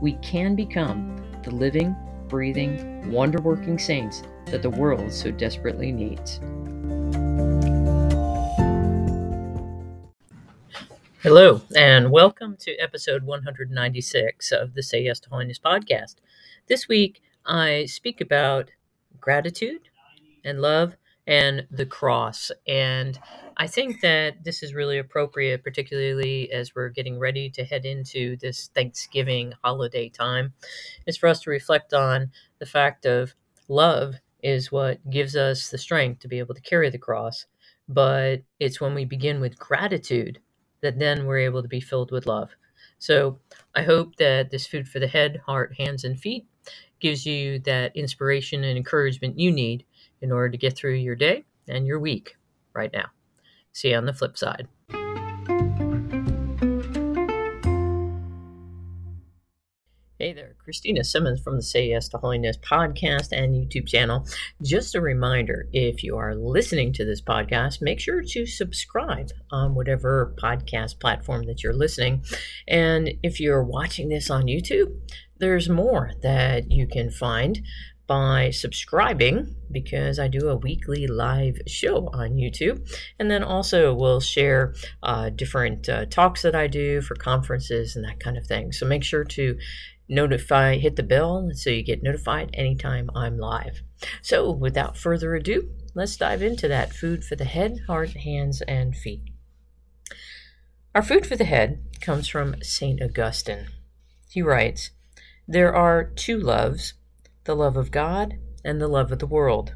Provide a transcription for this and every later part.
we can become the living, breathing, wonder working saints that the world so desperately needs. Hello, and welcome to episode 196 of the Say Yes to Holiness podcast. This week, I speak about gratitude and love and the cross. And I think that this is really appropriate, particularly as we're getting ready to head into this Thanksgiving holiday time, is for us to reflect on the fact of love is what gives us the strength to be able to carry the cross. But it's when we begin with gratitude that then we're able to be filled with love. So I hope that this food for the head, heart, hands, and feet gives you that inspiration and encouragement you need in order to get through your day and your week right now. See you on the flip side. Hey there, Christina Simmons from the Say Yes to Holiness podcast and YouTube channel. Just a reminder if you are listening to this podcast, make sure to subscribe on whatever podcast platform that you're listening. And if you're watching this on YouTube, there's more that you can find by subscribing because I do a weekly live show on YouTube. And then also we'll share uh, different uh, talks that I do for conferences and that kind of thing. So make sure to notify, hit the bell so you get notified anytime I'm live. So without further ado, let's dive into that food for the head, heart, hands, and feet. Our food for the head comes from St. Augustine. He writes, There are two loves the love of God, and the love of the world.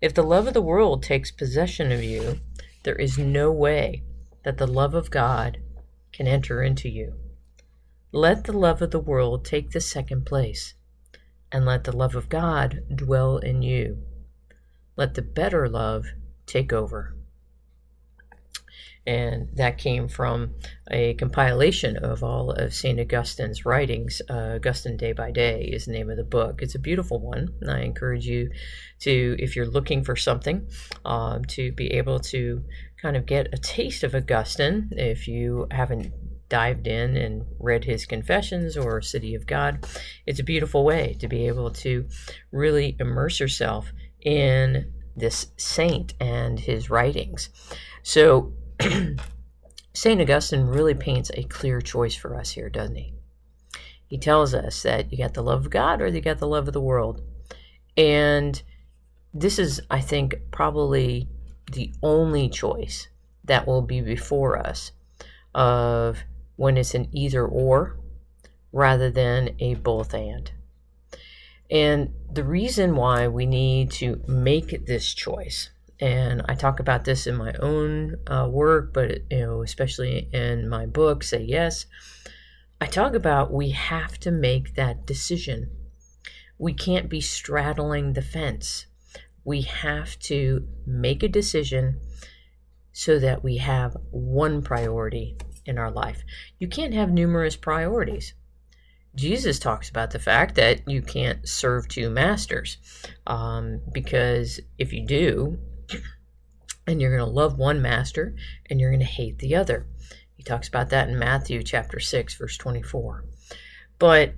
If the love of the world takes possession of you, there is no way that the love of God can enter into you. Let the love of the world take the second place, and let the love of God dwell in you. Let the better love take over and that came from a compilation of all of St. Augustine's writings. Uh, Augustine Day by Day is the name of the book. It's a beautiful one, and I encourage you to, if you're looking for something, um, to be able to kind of get a taste of Augustine if you haven't dived in and read his confessions or city of god it's a beautiful way to be able to really immerse yourself in this saint and his writings so St. Augustine really paints a clear choice for us here, doesn't he? He tells us that you got the love of God or you got the love of the world. And this is, I think, probably the only choice that will be before us of when it's an either or rather than a both and. And the reason why we need to make this choice and I talk about this in my own uh, work, but you know, especially in my book, Say Yes. I talk about we have to make that decision. We can't be straddling the fence. We have to make a decision so that we have one priority in our life. You can't have numerous priorities. Jesus talks about the fact that you can't serve two masters um, because if you do, and you're going to love one master and you're going to hate the other. He talks about that in Matthew chapter 6 verse 24. But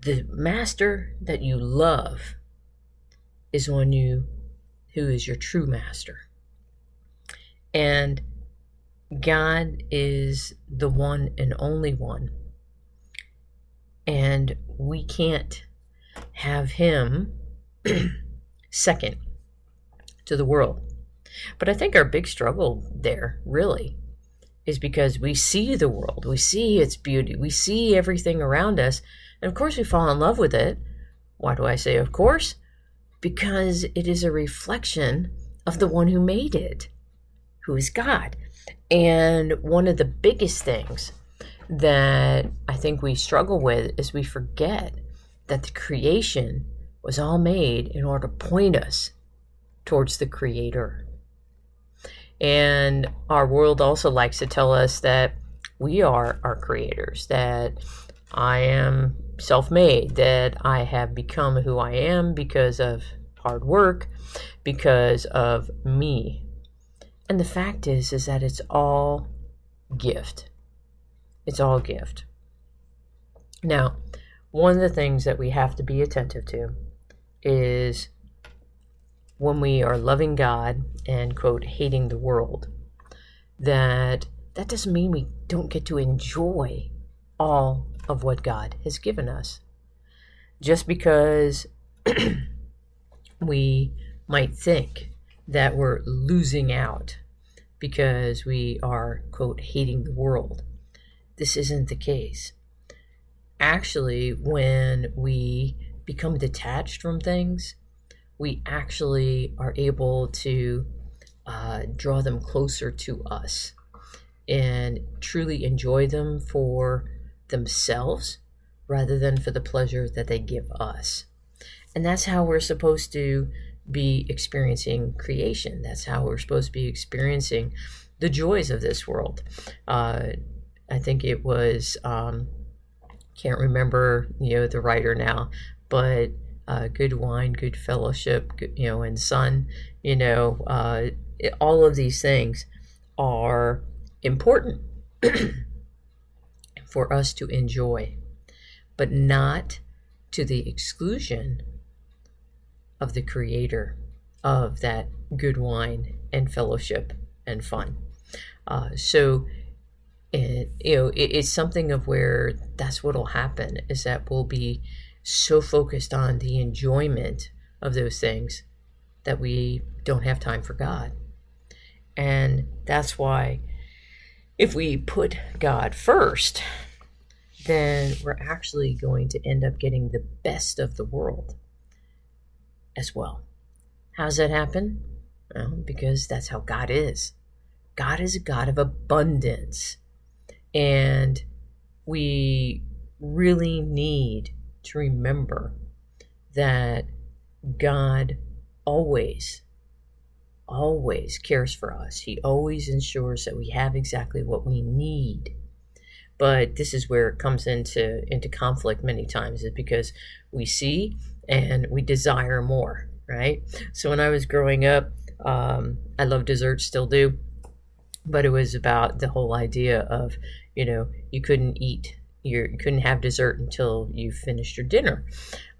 the master that you love is one you who is your true master. And God is the one and only one. And we can't have him second to the world. But I think our big struggle there, really, is because we see the world, we see its beauty, we see everything around us, and of course we fall in love with it. Why do I say of course? Because it is a reflection of the one who made it, who is God. And one of the biggest things that I think we struggle with is we forget that the creation was all made in order to point us towards the Creator. And our world also likes to tell us that we are our creators, that I am self made, that I have become who I am because of hard work, because of me. And the fact is, is that it's all gift. It's all gift. Now, one of the things that we have to be attentive to is when we are loving God and quote hating the world that that doesn't mean we don't get to enjoy all of what God has given us. Just because we might think that we're losing out because we are, quote, hating the world. This isn't the case. Actually, when we become detached from things, we actually are able to uh, draw them closer to us and truly enjoy them for themselves rather than for the pleasure that they give us. And that's how we're supposed to be experiencing creation. That's how we're supposed to be experiencing the joys of this world. Uh, I think it was, um, can't remember, you know, the writer now, but uh, good wine, good fellowship, good, you know, and sun, you know, uh, it, all of these things are important for us to enjoy, but not to the exclusion of the creator of that good wine and fellowship and fun. Uh, so, it, you know, it, it's something of where that's what will happen is that we'll be so focused on the enjoyment of those things that we don't have time for God. And that's why if we put God first, then we're actually going to end up getting the best of the world as well. How does that happen? Well, because that's how God is. God is a God of abundance. And we really need to remember that God always, always cares for us. He always ensures that we have exactly what we need. But this is where it comes into into conflict many times, is because we see and we desire more, right? So when I was growing up, um, I love desserts, still do, but it was about the whole idea of, you know, you couldn't eat you couldn't have dessert until you finished your dinner.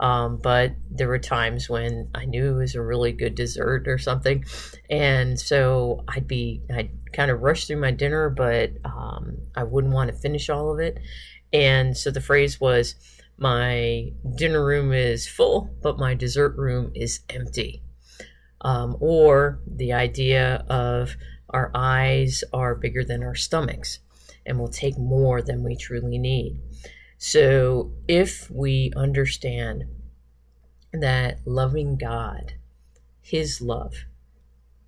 Um, but there were times when I knew it was a really good dessert or something, and so I'd be I'd kind of rush through my dinner, but um, I wouldn't want to finish all of it. And so the phrase was, "My dinner room is full, but my dessert room is empty," um, or the idea of our eyes are bigger than our stomachs and will take more than we truly need. So, if we understand that loving God, His love,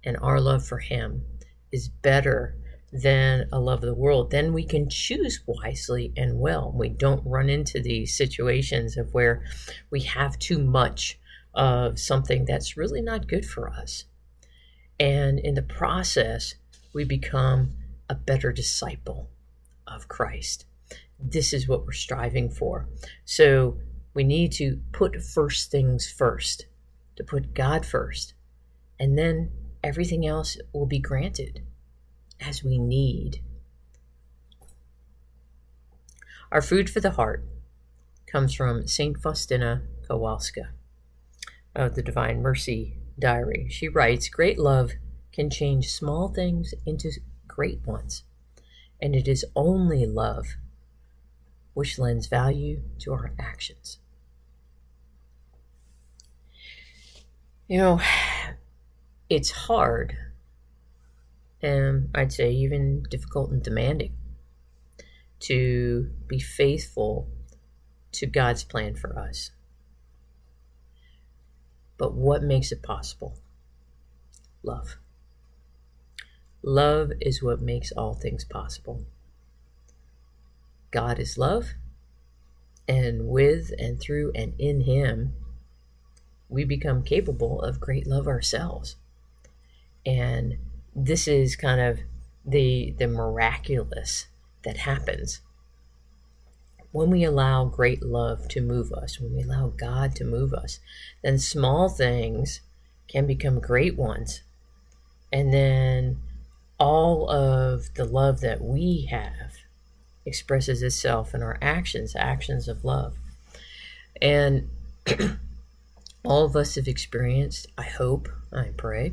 and our love for Him is better than a love of the world, then we can choose wisely and well. We don't run into these situations of where we have too much of something that's really not good for us. And in the process, we become a better disciple of Christ. This is what we're striving for. So we need to put first things first, to put God first, and then everything else will be granted as we need. Our food for the heart comes from St. Faustina Kowalska of the Divine Mercy Diary. She writes Great love can change small things into great ones and it is only love which lends value to our actions. You know, it's hard, and I'd say even difficult and demanding to be faithful to God's plan for us. But what makes it possible? Love. Love is what makes all things possible. God is love, and with and through and in Him, we become capable of great love ourselves. And this is kind of the the miraculous that happens when we allow great love to move us, when we allow God to move us, then small things can become great ones. And then all of the love that we have expresses itself in our actions, actions of love. And all of us have experienced, I hope, I pray,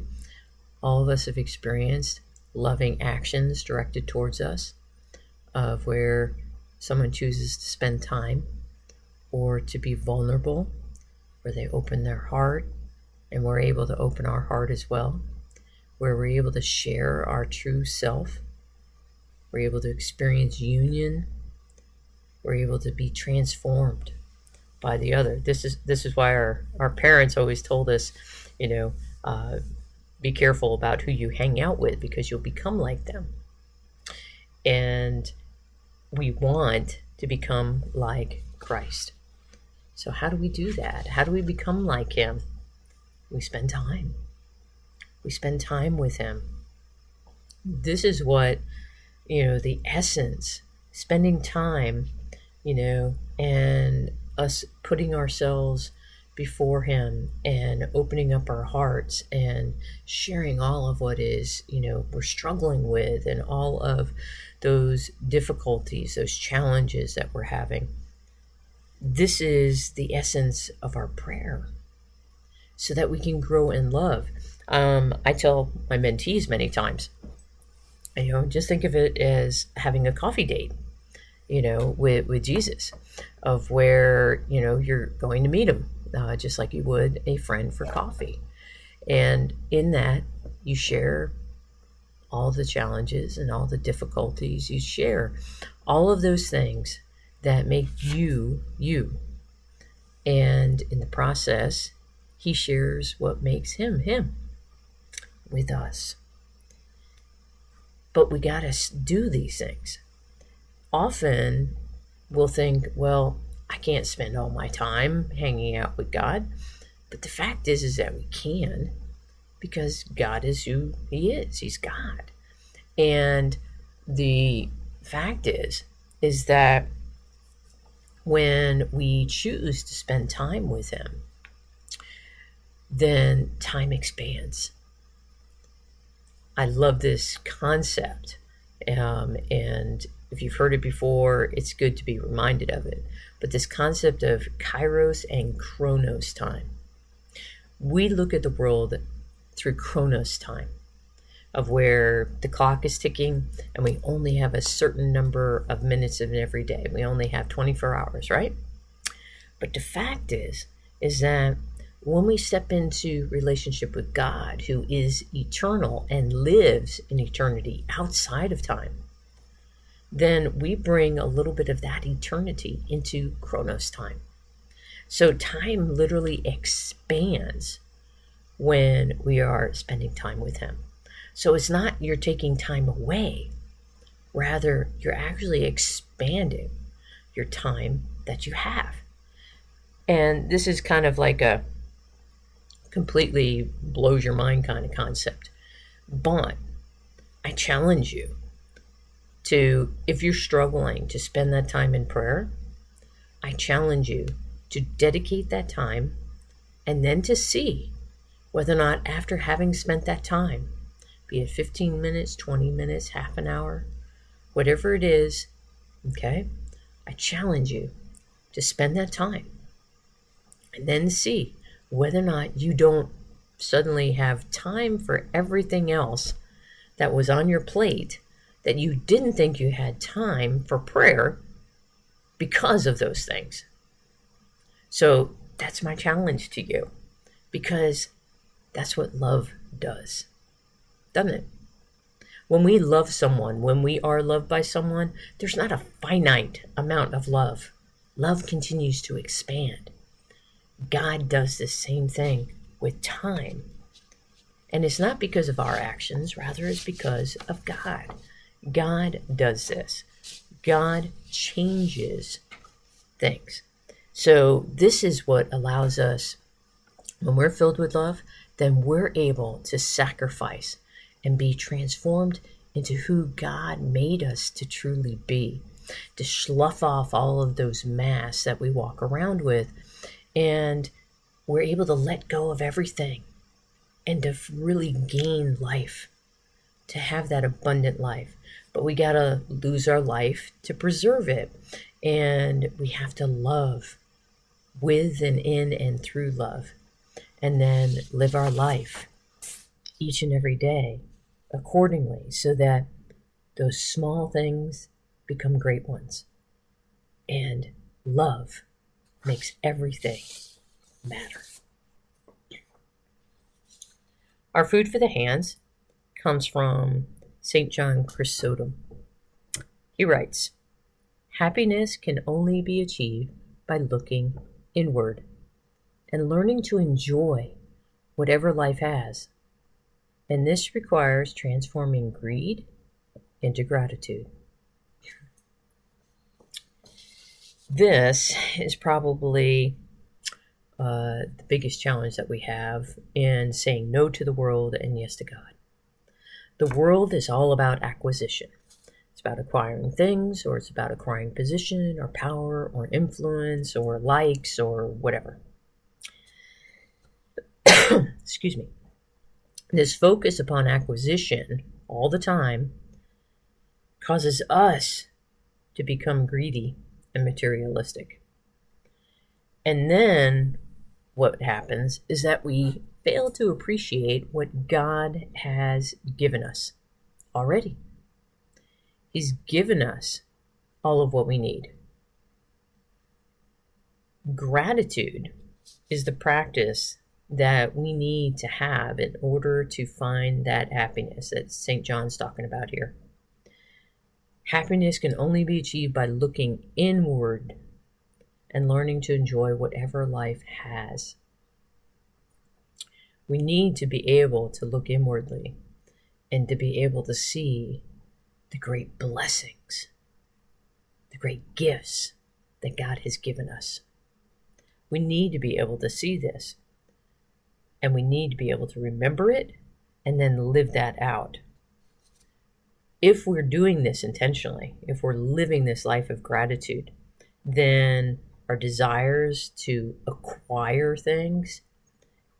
all of us have experienced loving actions directed towards us, of where someone chooses to spend time or to be vulnerable, where they open their heart and we're able to open our heart as well, where we're able to share our true self, we're able to experience union, we're able to be transformed by the other. This is this is why our our parents always told us, you know, uh, be careful about who you hang out with because you'll become like them. And we want to become like Christ. So, how do we do that? How do we become like Him? We spend time. We spend time with Him. This is what, you know, the essence, spending time, you know, and us putting ourselves before him and opening up our hearts and sharing all of what is you know we're struggling with and all of those difficulties those challenges that we're having this is the essence of our prayer so that we can grow in love um, i tell my mentees many times you know just think of it as having a coffee date you know with with jesus of where you know you're going to meet him uh, just like you would a friend for coffee. And in that, you share all the challenges and all the difficulties. You share all of those things that make you you. And in the process, he shares what makes him him with us. But we got to do these things. Often we'll think, well, I can't spend all my time hanging out with God. But the fact is is that we can because God is who he is. He's God. And the fact is is that when we choose to spend time with him, then time expands. I love this concept. Um, and if you've heard it before, it's good to be reminded of it but this concept of kairos and chronos time. We look at the world through chronos time, of where the clock is ticking and we only have a certain number of minutes in every day. We only have 24 hours, right? But the fact is, is that when we step into relationship with God, who is eternal and lives in eternity outside of time, then we bring a little bit of that eternity into Chronos time. So time literally expands when we are spending time with Him. So it's not you're taking time away, rather, you're actually expanding your time that you have. And this is kind of like a completely blows your mind kind of concept. But I challenge you to, if you're struggling to spend that time in prayer, I challenge you to dedicate that time and then to see whether or not, after having spent that time, be it 15 minutes, 20 minutes, half an hour, whatever it is, okay, I challenge you to spend that time and then see whether or not you don't suddenly have time for everything else that was on your plate that you didn't think you had time for prayer because of those things. So that's my challenge to you because that's what love does, doesn't it? When we love someone, when we are loved by someone, there's not a finite amount of love. Love continues to expand. God does the same thing with time. And it's not because of our actions, rather, it's because of God. God does this. God changes things. So, this is what allows us, when we're filled with love, then we're able to sacrifice and be transformed into who God made us to truly be, to slough off all of those masks that we walk around with. And we're able to let go of everything and to really gain life, to have that abundant life. But we got to lose our life to preserve it. And we have to love with and in and through love. And then live our life each and every day accordingly so that those small things become great ones. And love makes everything matter. Our food for the hands comes from St. John Chrysostom. He writes Happiness can only be achieved by looking inward and learning to enjoy whatever life has and this requires transforming greed into gratitude. This is probably uh, the biggest challenge that we have in saying no to the world and yes to God. The world is all about acquisition. It's about acquiring things, or it's about acquiring position, or power, or influence, or likes, or whatever. Excuse me. This focus upon acquisition all the time causes us to become greedy and materialistic. And then what happens is that we fail to appreciate what God has given us already. He's given us all of what we need. Gratitude is the practice that we need to have in order to find that happiness that St. John's talking about here. Happiness can only be achieved by looking inward and learning to enjoy whatever life has. We need to be able to look inwardly and to be able to see the great blessings, the great gifts that God has given us. We need to be able to see this and we need to be able to remember it and then live that out. If we're doing this intentionally, if we're living this life of gratitude, then our desires to acquire things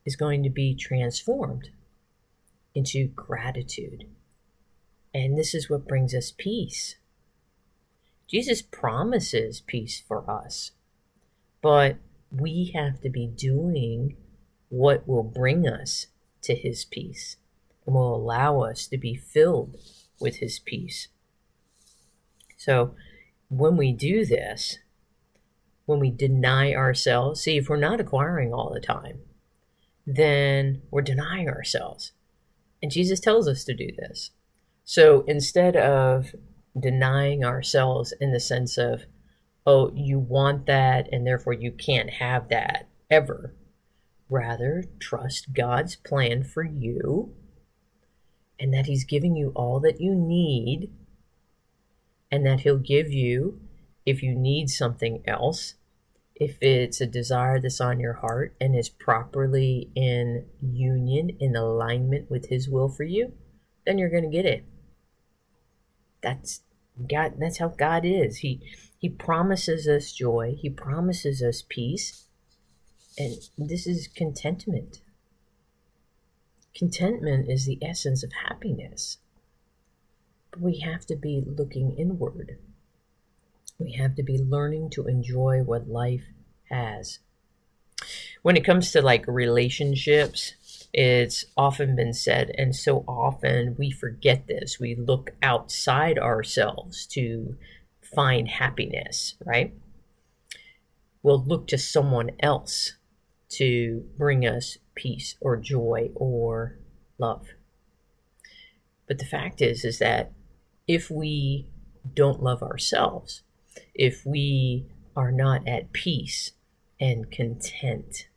is going to be transformed into gratitude. And this is what brings us peace. Jesus promises peace for us, but we have to be doing what will bring us to his peace and will allow us to be filled with his peace. So, when we do this, when we deny ourselves, see, if we're not acquiring all the time, then we're denying ourselves. And Jesus tells us to do this. So instead of denying ourselves in the sense of, oh, you want that and therefore you can't have that ever, Rather, trust God's plan for you and that He's giving you all that you need, and that He'll give you, if you need something else, if it's a desire that's on your heart and is properly in union, in alignment with His will for you, then you're going to get it. That's God. That's how God is. He He promises us joy. He promises us peace. And this is contentment. Contentment is the essence of happiness. But we have to be looking inward. We have to be learning to enjoy what life has. When it comes to like relationships, it's often been said, and so often we forget this. We look outside ourselves to find happiness, right? We'll look to someone else to bring us peace or joy or love. But the fact is is that if we don't love ourselves, if we are not at peace and content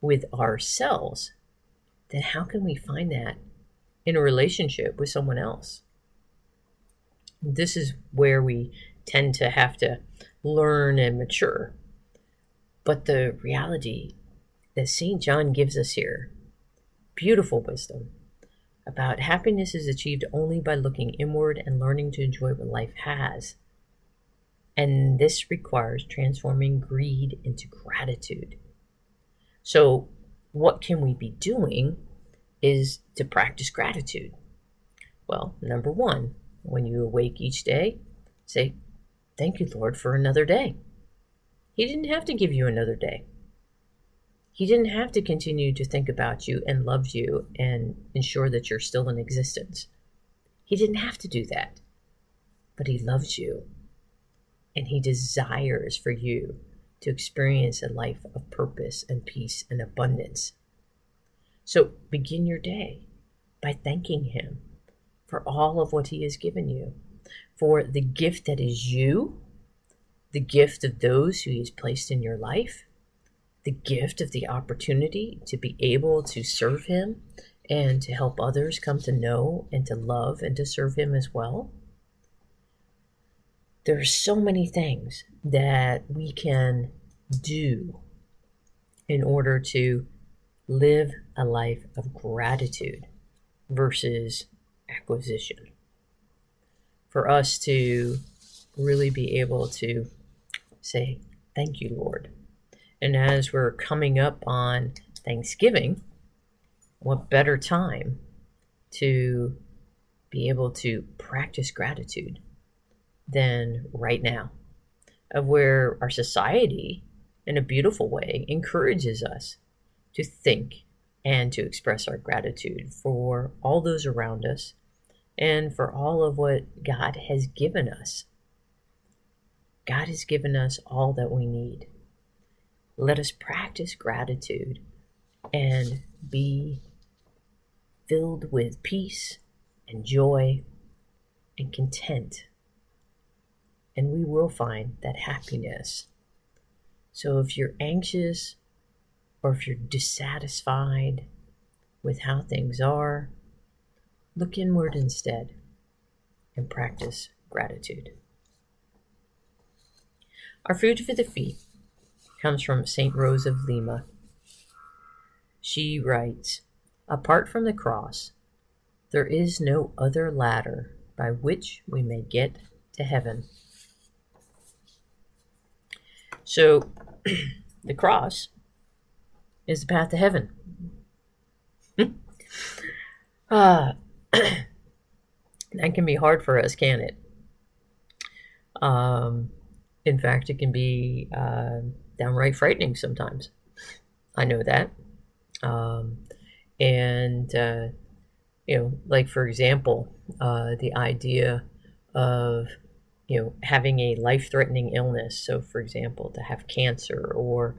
with ourselves, then how can we find that in a relationship with someone else? This is where we tend to have to learn and mature. But the reality that St. John gives us here, beautiful wisdom about happiness is achieved only by looking inward and learning to enjoy what life has. And this requires transforming greed into gratitude. So, what can we be doing is to practice gratitude. Well, number one, when you awake each day, say, Thank you, Lord, for another day. He didn't have to give you another day. He didn't have to continue to think about you and love you and ensure that you're still in existence. He didn't have to do that. But He loves you and He desires for you to experience a life of purpose and peace and abundance. So begin your day by thanking Him for all of what He has given you, for the gift that is you, the gift of those who He has placed in your life, the gift of the opportunity to be able to serve Him and to help others come to know and to love and to serve Him as well. There are so many things that we can do in order to live a life of gratitude versus acquisition. For us to really be able to say, Thank you, Lord. And as we're coming up on Thanksgiving, what better time to be able to practice gratitude than right now? Of where our society, in a beautiful way, encourages us to think and to express our gratitude for all those around us and for all of what God has given us. God has given us all that we need. Let us practice gratitude and be filled with peace and joy and content. And we will find that happiness. So if you're anxious or if you're dissatisfied with how things are, look inward instead and practice gratitude. Our food for the feet comes from St. Rose of Lima. She writes Apart from the cross, there is no other ladder by which we may get to heaven. So, the cross is the path to heaven. uh, that can be hard for us, can it? Um, in fact, it can be uh, downright frightening sometimes. I know that. Um, and, uh, you know, like for example, uh, the idea of, you know, having a life threatening illness. So, for example, to have cancer or,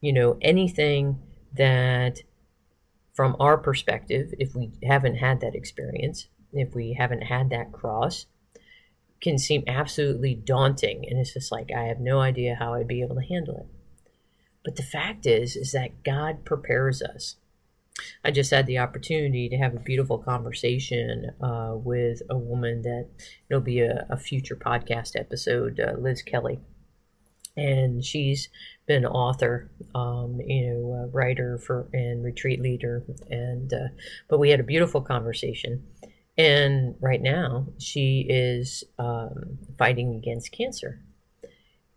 you know, anything that from our perspective, if we haven't had that experience, if we haven't had that cross, can seem absolutely daunting. And it's just like, I have no idea how I'd be able to handle it. But the fact is, is that God prepares us. I just had the opportunity to have a beautiful conversation uh, with a woman that it'll be a, a future podcast episode, uh, Liz Kelly. And she's been author, um, you know, writer for and retreat leader, and uh, but we had a beautiful conversation. And right now, she is um, fighting against cancer,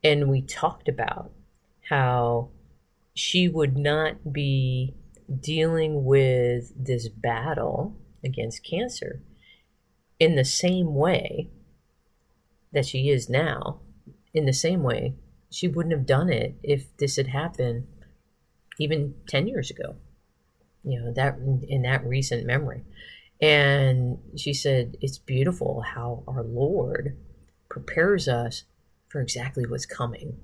and we talked about how she would not be dealing with this battle against cancer in the same way that she is now, in the same way she wouldn't have done it if this had happened even 10 years ago you know that in that recent memory. And she said it's beautiful how our lord prepares us for exactly what's coming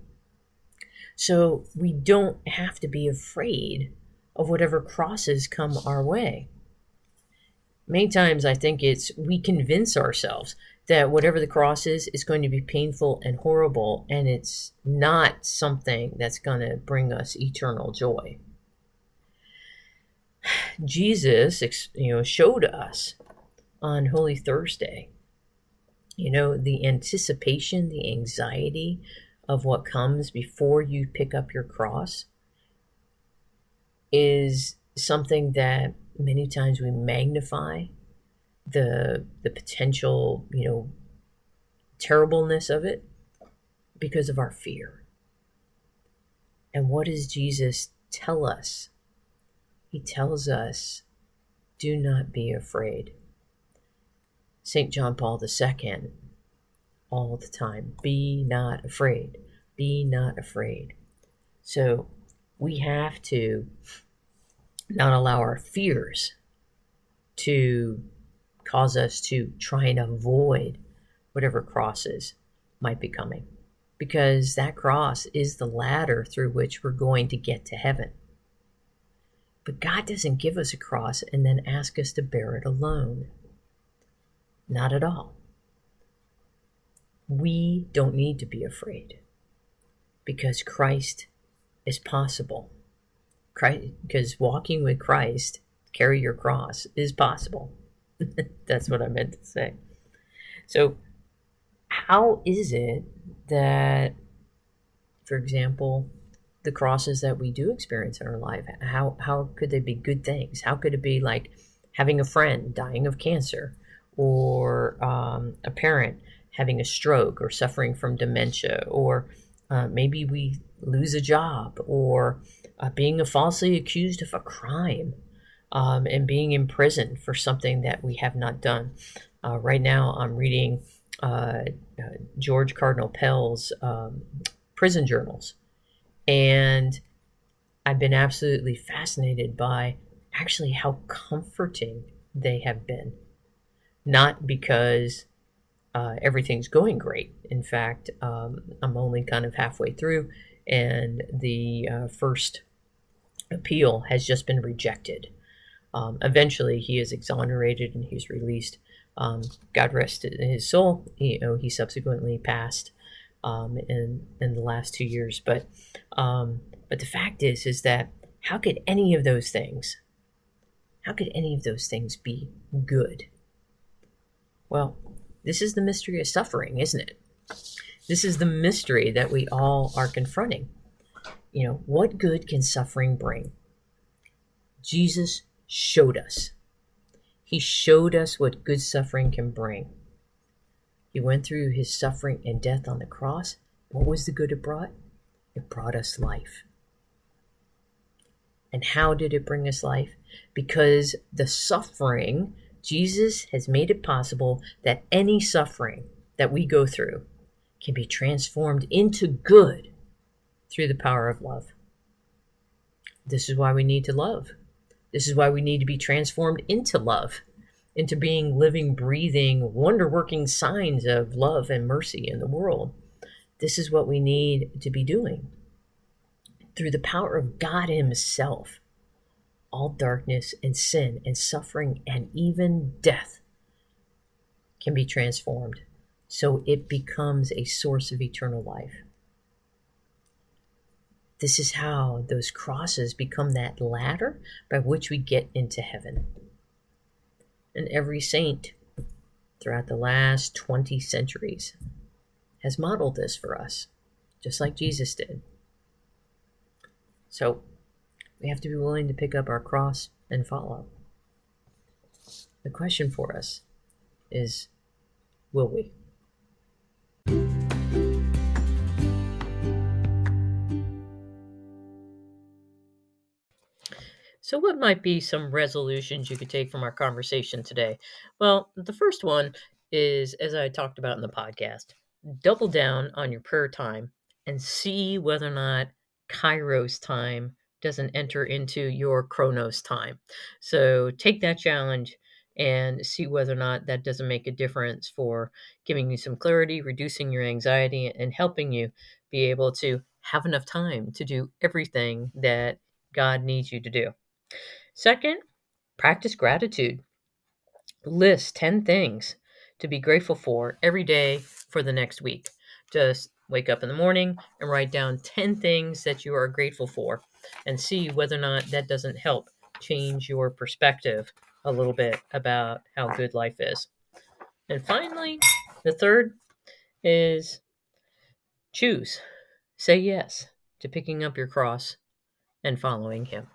so we don't have to be afraid of whatever crosses come our way. Many times i think it's we convince ourselves that whatever the cross is is going to be painful and horrible and it's not something that's going to bring us eternal joy. Jesus you know showed us on holy thursday You know, the anticipation, the anxiety of what comes before you pick up your cross is something that many times we magnify the the potential, you know, terribleness of it because of our fear. And what does Jesus tell us? He tells us, do not be afraid. St. John Paul II, all the time, be not afraid. Be not afraid. So we have to not allow our fears to cause us to try and avoid whatever crosses might be coming. Because that cross is the ladder through which we're going to get to heaven. But God doesn't give us a cross and then ask us to bear it alone. Not at all. We don't need to be afraid because Christ is possible. Christ, because walking with Christ, carry your cross, is possible. That's what I meant to say. So, how is it that, for example, the crosses that we do experience in our life, how, how could they be good things? How could it be like having a friend dying of cancer or um, a parent having a stroke or suffering from dementia or uh, maybe we lose a job or uh, being falsely accused of a crime um, and being imprisoned for something that we have not done. Uh, right now, I'm reading uh, uh, George Cardinal Pell's um, prison journals, and I've been absolutely fascinated by actually how comforting they have been. Not because uh, everything's going great. In fact, um, I'm only kind of halfway through, and the uh, first appeal has just been rejected. Um, eventually, he is exonerated and he's released. Um, God rest his soul. You know, he subsequently passed um, in in the last two years. But um, but the fact is, is that how could any of those things, how could any of those things be good? Well, this is the mystery of suffering, isn't it? This is the mystery that we all are confronting. You know, what good can suffering bring? Jesus showed us. He showed us what good suffering can bring. He went through his suffering and death on the cross. What was the good it brought? It brought us life. And how did it bring us life? Because the suffering, Jesus has made it possible that any suffering that we go through can be transformed into good through the power of love. This is why we need to love. This is why we need to be transformed into love, into being living, breathing, wonder working signs of love and mercy in the world. This is what we need to be doing. Through the power of God Himself, all darkness and sin and suffering and even death can be transformed so it becomes a source of eternal life. This is how those crosses become that ladder by which we get into heaven. And every saint throughout the last 20 centuries has modeled this for us, just like Jesus did. So we have to be willing to pick up our cross and follow. The question for us is will we? So, what might be some resolutions you could take from our conversation today? Well, the first one is, as I talked about in the podcast, double down on your prayer time and see whether or not Kairos time doesn't enter into your Chronos time. So, take that challenge and see whether or not that doesn't make a difference for giving you some clarity, reducing your anxiety, and helping you be able to have enough time to do everything that God needs you to do. Second, practice gratitude. List 10 things to be grateful for every day for the next week. Just wake up in the morning and write down 10 things that you are grateful for and see whether or not that doesn't help change your perspective a little bit about how good life is. And finally, The third is choose, say yes to picking up your cross and following Him.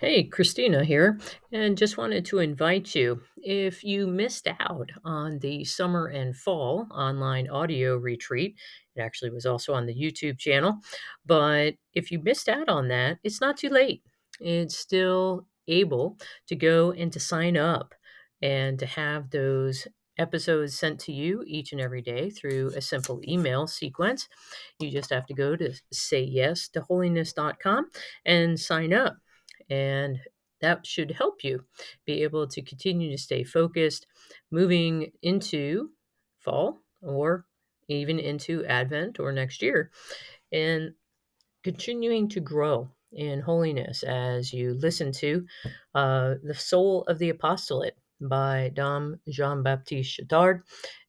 Hey, Christina here, and just wanted to invite you. If you missed out on the summer and fall online audio retreat, it actually was also on the YouTube channel, but if you missed out on that, it's not too late. It's still able to go and to sign up and to have those episodes sent to you each and every day through a simple email sequence. You just have to go to sayyes2holiness.com and sign up and that should help you be able to continue to stay focused moving into fall or even into Advent or next year and continuing to grow in holiness as you listen to uh, The Soul of the Apostolate by Dom Jean Baptiste Chautard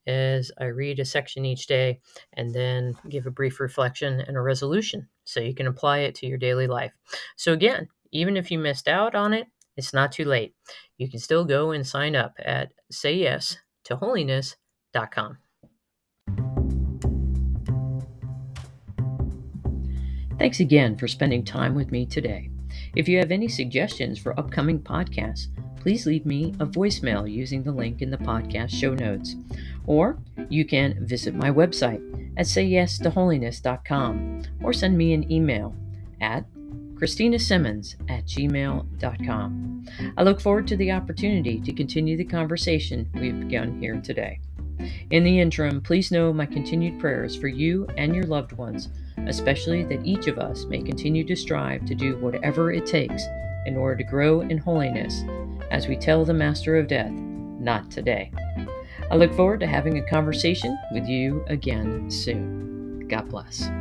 as I read a section each day and then give a brief reflection and a resolution so you can apply it to your daily life. So, again, even if you missed out on it, it's not too late. You can still go and sign up at sayyes2holiness.com. Thanks again for spending time with me today. If you have any suggestions for upcoming podcasts, please leave me a voicemail using the link in the podcast show notes. Or you can visit my website at sayyes2holiness.com or send me an email at Christina Simmons at gmail.com. I look forward to the opportunity to continue the conversation we've begun here today. In the interim, please know my continued prayers for you and your loved ones, especially that each of us may continue to strive to do whatever it takes in order to grow in holiness as we tell the Master of Death, not today. I look forward to having a conversation with you again soon. God bless.